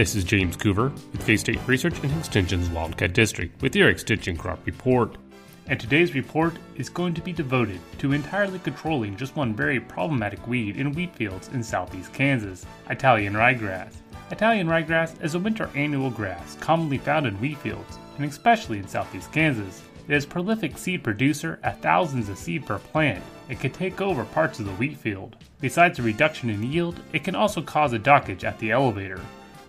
This is James Coover with K State Research and Extension's Wildcat District with your Extension Crop Report. And today's report is going to be devoted to entirely controlling just one very problematic weed in wheat fields in southeast Kansas Italian ryegrass. Italian ryegrass is a winter annual grass commonly found in wheat fields, and especially in southeast Kansas. It is a prolific seed producer at thousands of seed per plant and can take over parts of the wheat field. Besides a reduction in yield, it can also cause a dockage at the elevator.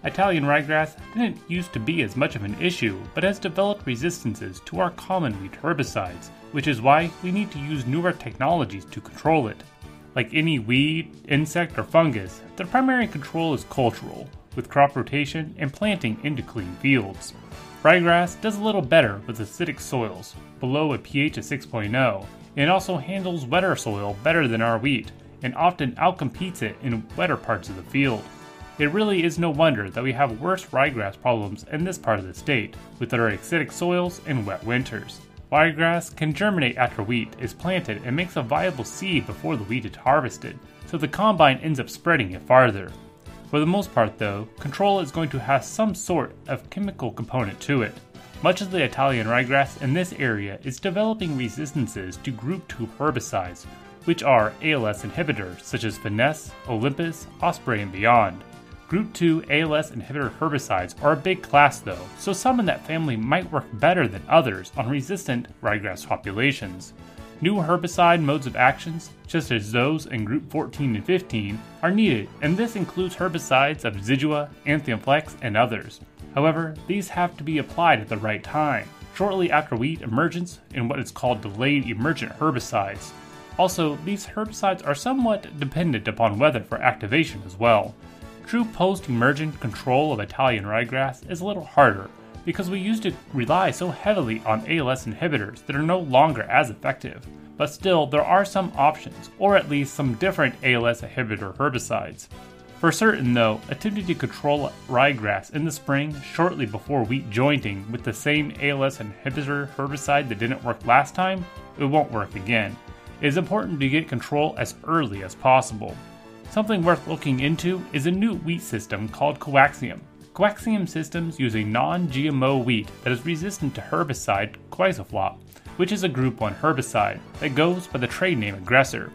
Italian ryegrass didn't used to be as much of an issue, but has developed resistances to our common wheat herbicides, which is why we need to use newer technologies to control it. Like any weed, insect, or fungus, the primary control is cultural, with crop rotation and planting into clean fields. Ryegrass does a little better with acidic soils, below a pH of 6.0, and also handles wetter soil better than our wheat, and often outcompetes it in wetter parts of the field. It really is no wonder that we have worse ryegrass problems in this part of the state, with our acidic soils and wet winters. Ryegrass can germinate after wheat is planted and makes a viable seed before the wheat is harvested, so the combine ends up spreading it farther. For the most part, though, control is going to have some sort of chemical component to it. Much of the Italian ryegrass in this area is developing resistances to group 2 herbicides, which are ALS inhibitors such as Finesse, Olympus, Osprey, and beyond. Group 2 ALS inhibitor herbicides are a big class though, so some in that family might work better than others on resistant ryegrass populations. New herbicide modes of actions, just as those in Group 14 and 15, are needed, and this includes herbicides of Zidua, Anthem Flex, and others. However, these have to be applied at the right time, shortly after wheat emergence in what is called delayed emergent herbicides. Also, these herbicides are somewhat dependent upon weather for activation as well. True post emergent control of Italian ryegrass is a little harder because we used to rely so heavily on ALS inhibitors that are no longer as effective. But still, there are some options, or at least some different ALS inhibitor herbicides. For certain, though, attempting to control ryegrass in the spring shortly before wheat jointing with the same ALS inhibitor herbicide that didn't work last time, it won't work again. It is important to get control as early as possible. Something worth looking into is a new wheat system called CoAXium. CoAXium systems use a non GMO wheat that is resistant to herbicide quizalofop, which is a Group 1 herbicide that goes by the trade name Aggressor.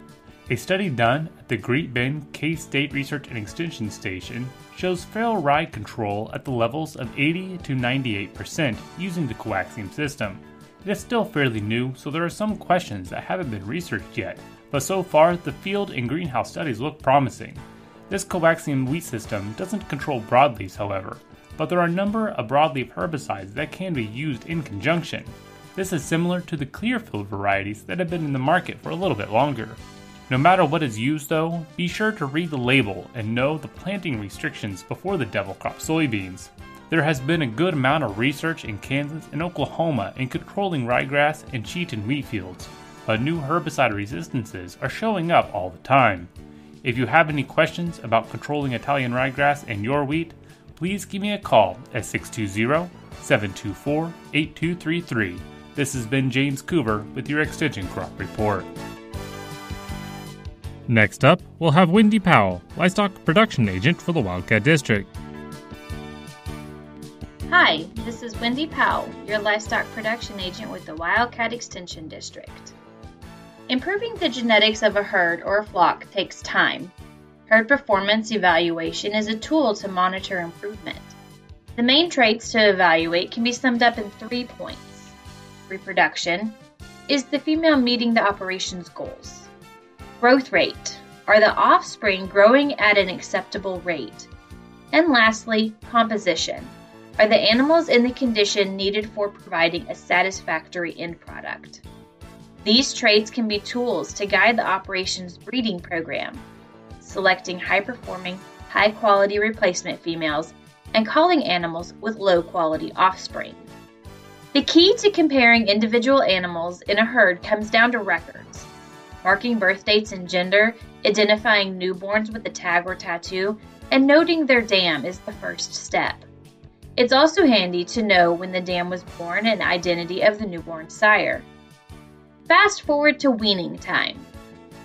A study done at the Great Bend K State Research and Extension Station shows feral rye control at the levels of 80 to 98% using the CoAXium system. It is still fairly new, so there are some questions that haven't been researched yet, but so far the field and greenhouse studies look promising. This CoAXium wheat system doesn't control broadleaves, however, but there are a number of broadleaf herbicides that can be used in conjunction. This is similar to the Clearfield varieties that have been in the market for a little bit longer. No matter what is used, though, be sure to read the label and know the planting restrictions before the double crop soybeans. There has been a good amount of research in Kansas and Oklahoma in controlling ryegrass and Cheatin wheat fields, but new herbicide resistances are showing up all the time. If you have any questions about controlling Italian ryegrass in your wheat, please give me a call at 620 724 8233. This has been James Coover with your Extension Crop Report. Next up, we'll have Wendy Powell, Livestock Production Agent for the Wildcat District. Hi, this is Wendy Powell, your Livestock Production Agent with the Wildcat Extension District. Improving the genetics of a herd or a flock takes time. Herd performance evaluation is a tool to monitor improvement. The main traits to evaluate can be summed up in three points. Reproduction is the female meeting the operation's goals. Growth rate are the offspring growing at an acceptable rate. And lastly, composition are the animals in the condition needed for providing a satisfactory end product. These traits can be tools to guide the operations breeding program, selecting high performing, high quality replacement females and calling animals with low quality offspring. The key to comparing individual animals in a herd comes down to records. Marking birth dates and gender, identifying newborns with a tag or tattoo, and noting their dam is the first step. It's also handy to know when the dam was born and identity of the newborn sire. Fast forward to weaning time.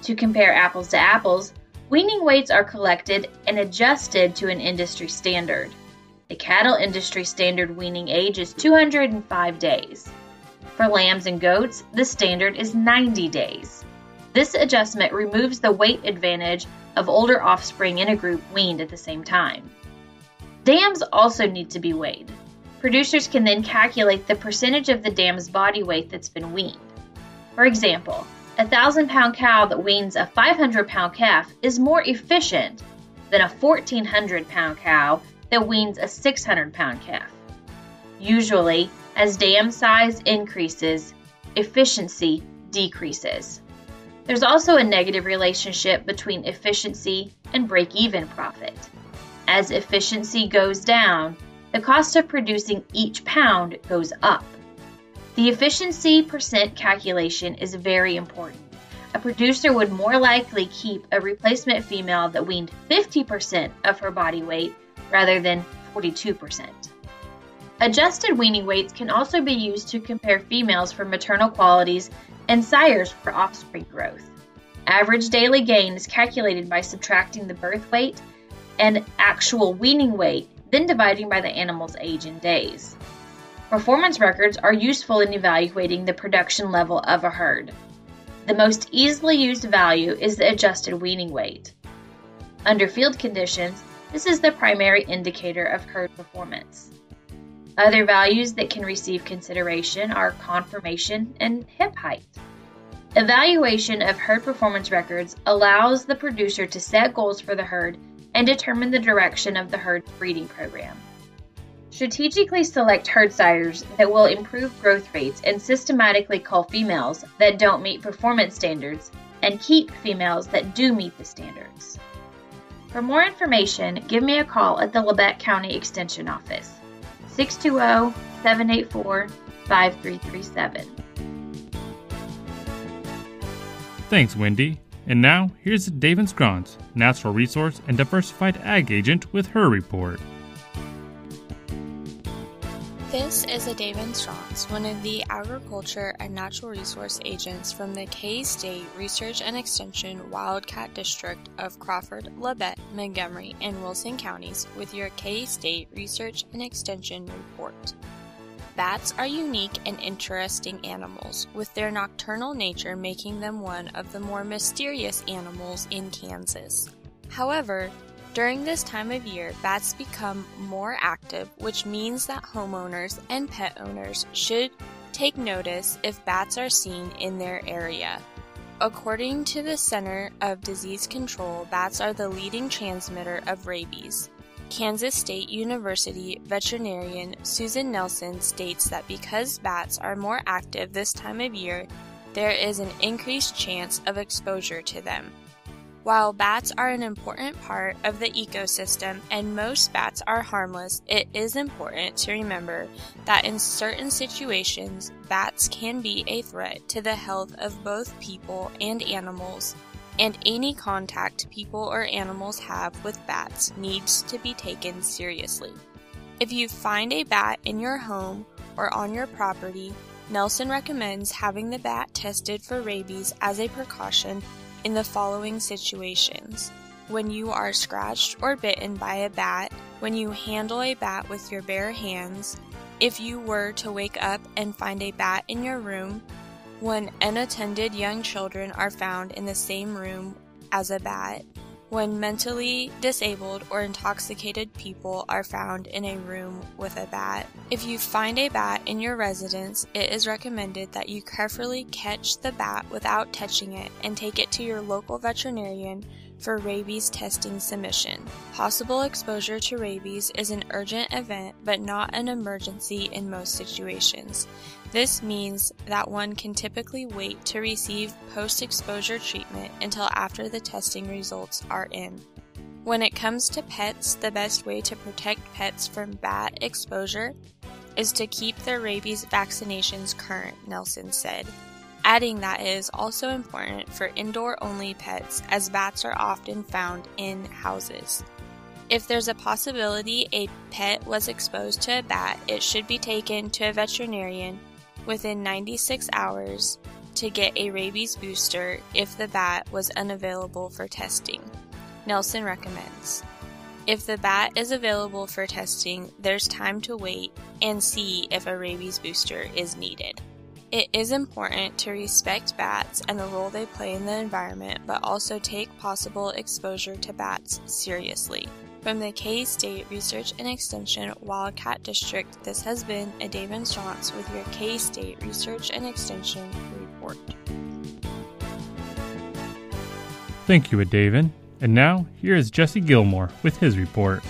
To compare apples to apples, weaning weights are collected and adjusted to an industry standard. The cattle industry standard weaning age is 205 days. For lambs and goats, the standard is 90 days. This adjustment removes the weight advantage of older offspring in a group weaned at the same time. Dams also need to be weighed. Producers can then calculate the percentage of the dam's body weight that's been weaned. For example, a 1,000 pound cow that weans a 500 pound calf is more efficient than a 1,400 pound cow that weans a 600 pound calf. Usually, as dam size increases, efficiency decreases. There's also a negative relationship between efficiency and break even profit. As efficiency goes down, the cost of producing each pound goes up. The efficiency percent calculation is very important. A producer would more likely keep a replacement female that weaned 50% of her body weight rather than 42%. Adjusted weaning weights can also be used to compare females for maternal qualities and sires for offspring growth. Average daily gain is calculated by subtracting the birth weight and actual weaning weight, then dividing by the animal's age in days. Performance records are useful in evaluating the production level of a herd. The most easily used value is the adjusted weaning weight. Under field conditions, this is the primary indicator of herd performance. Other values that can receive consideration are conformation and hip height. Evaluation of herd performance records allows the producer to set goals for the herd and determine the direction of the herd's breeding program. Strategically select herd sires that will improve growth rates and systematically cull females that don't meet performance standards and keep females that do meet the standards. For more information, give me a call at the Labette County Extension Office, 620 784 5337. Thanks, Wendy. And now, here's David Scrons, Natural Resource and Diversified Ag Agent, with her report. This is a David Strauss, one of the agriculture and natural resource agents from the K-State Research and Extension Wildcat District of Crawford, Labette, Montgomery, and Wilson counties with your K-State Research and Extension report. Bats are unique and interesting animals, with their nocturnal nature making them one of the more mysterious animals in Kansas. However, during this time of year, bats become more active, which means that homeowners and pet owners should take notice if bats are seen in their area. According to the Center of Disease Control, bats are the leading transmitter of rabies. Kansas State University veterinarian Susan Nelson states that because bats are more active this time of year, there is an increased chance of exposure to them. While bats are an important part of the ecosystem and most bats are harmless, it is important to remember that in certain situations, bats can be a threat to the health of both people and animals, and any contact people or animals have with bats needs to be taken seriously. If you find a bat in your home or on your property, Nelson recommends having the bat tested for rabies as a precaution in the following situations. When you are scratched or bitten by a bat, when you handle a bat with your bare hands, if you were to wake up and find a bat in your room, when unattended young children are found in the same room as a bat, when mentally disabled or intoxicated people are found in a room with a bat. If you find a bat in your residence, it is recommended that you carefully catch the bat without touching it and take it to your local veterinarian for rabies testing submission. Possible exposure to rabies is an urgent event but not an emergency in most situations. This means that one can typically wait to receive post exposure treatment until after the testing results are in. When it comes to pets, the best way to protect pets from bat exposure is to keep their rabies vaccinations current, Nelson said. Adding that is also important for indoor only pets as bats are often found in houses. If there's a possibility a pet was exposed to a bat, it should be taken to a veterinarian within 96 hours to get a rabies booster if the bat was unavailable for testing. Nelson recommends. If the bat is available for testing, there's time to wait and see if a rabies booster is needed. It is important to respect bats and the role they play in the environment, but also take possible exposure to bats seriously. From the K State Research and Extension Wildcat District, this has been a Dave Strauss with your K State Research and Extension report. Thank you, Adavan. And now, here is Jesse Gilmore with his report.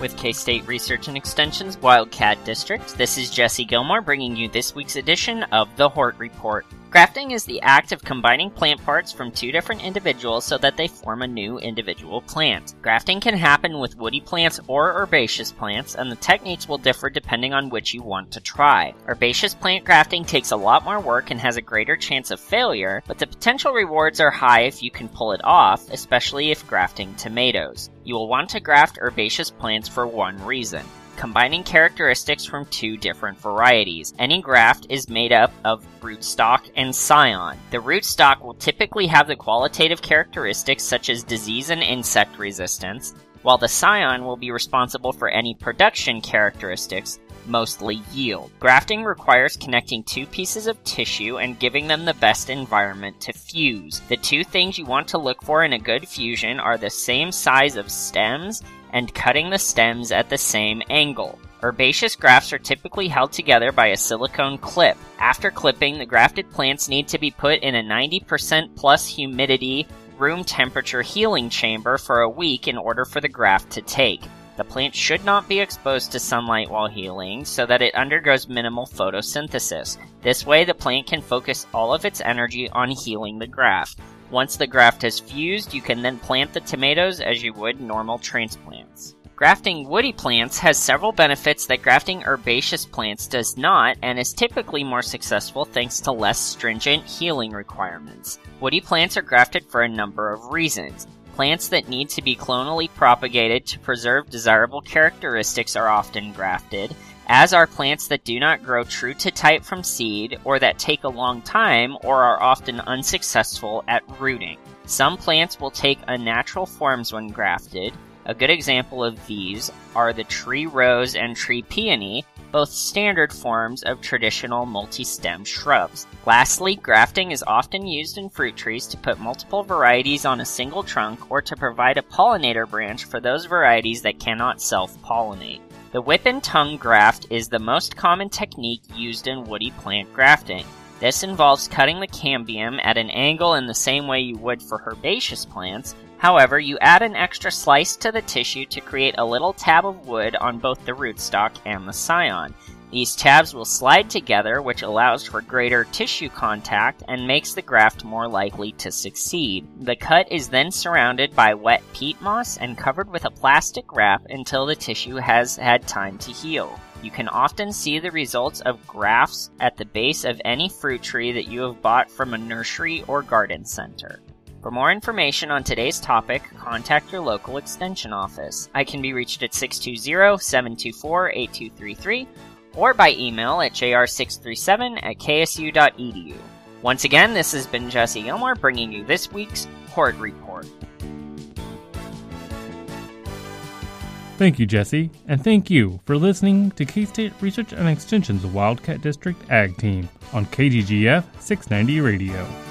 With K State Research and Extension's Wildcat District, this is Jesse Gilmore bringing you this week's edition of the Hort Report. Grafting is the act of combining plant parts from two different individuals so that they form a new individual plant. Grafting can happen with woody plants or herbaceous plants, and the techniques will differ depending on which you want to try. Herbaceous plant grafting takes a lot more work and has a greater chance of failure, but the potential rewards are high if you can pull it off, especially if grafting tomatoes. You will want to graft herbaceous plants for one reason combining characteristics from two different varieties. Any graft is made up of rootstock and scion. The rootstock will typically have the qualitative characteristics such as disease and insect resistance, while the scion will be responsible for any production characteristics, mostly yield. Grafting requires connecting two pieces of tissue and giving them the best environment to fuse. The two things you want to look for in a good fusion are the same size of stems and cutting the stems at the same angle. Herbaceous grafts are typically held together by a silicone clip. After clipping, the grafted plants need to be put in a 90% plus humidity room temperature healing chamber for a week in order for the graft to take. The plant should not be exposed to sunlight while healing so that it undergoes minimal photosynthesis. This way, the plant can focus all of its energy on healing the graft. Once the graft has fused, you can then plant the tomatoes as you would normal transplants. Grafting woody plants has several benefits that grafting herbaceous plants does not and is typically more successful thanks to less stringent healing requirements. Woody plants are grafted for a number of reasons. Plants that need to be clonally propagated to preserve desirable characteristics are often grafted, as are plants that do not grow true to type from seed or that take a long time or are often unsuccessful at rooting. Some plants will take unnatural forms when grafted. A good example of these are the tree rose and tree peony, both standard forms of traditional multi-stem shrubs. Lastly, grafting is often used in fruit trees to put multiple varieties on a single trunk or to provide a pollinator branch for those varieties that cannot self-pollinate. The whip and tongue graft is the most common technique used in woody plant grafting. This involves cutting the cambium at an angle in the same way you would for herbaceous plants. However, you add an extra slice to the tissue to create a little tab of wood on both the rootstock and the scion. These tabs will slide together, which allows for greater tissue contact and makes the graft more likely to succeed. The cut is then surrounded by wet peat moss and covered with a plastic wrap until the tissue has had time to heal. You can often see the results of grafts at the base of any fruit tree that you have bought from a nursery or garden center. For more information on today's topic, contact your local extension office. I can be reached at 620 724 8233 or by email at jr637 at ksu.edu. Once again, this has been Jesse Gilmore bringing you this week's Hort Report. Thank you, Jesse, and thank you for listening to K State Research and Extension's Wildcat District Ag Team on KGGF 690 Radio.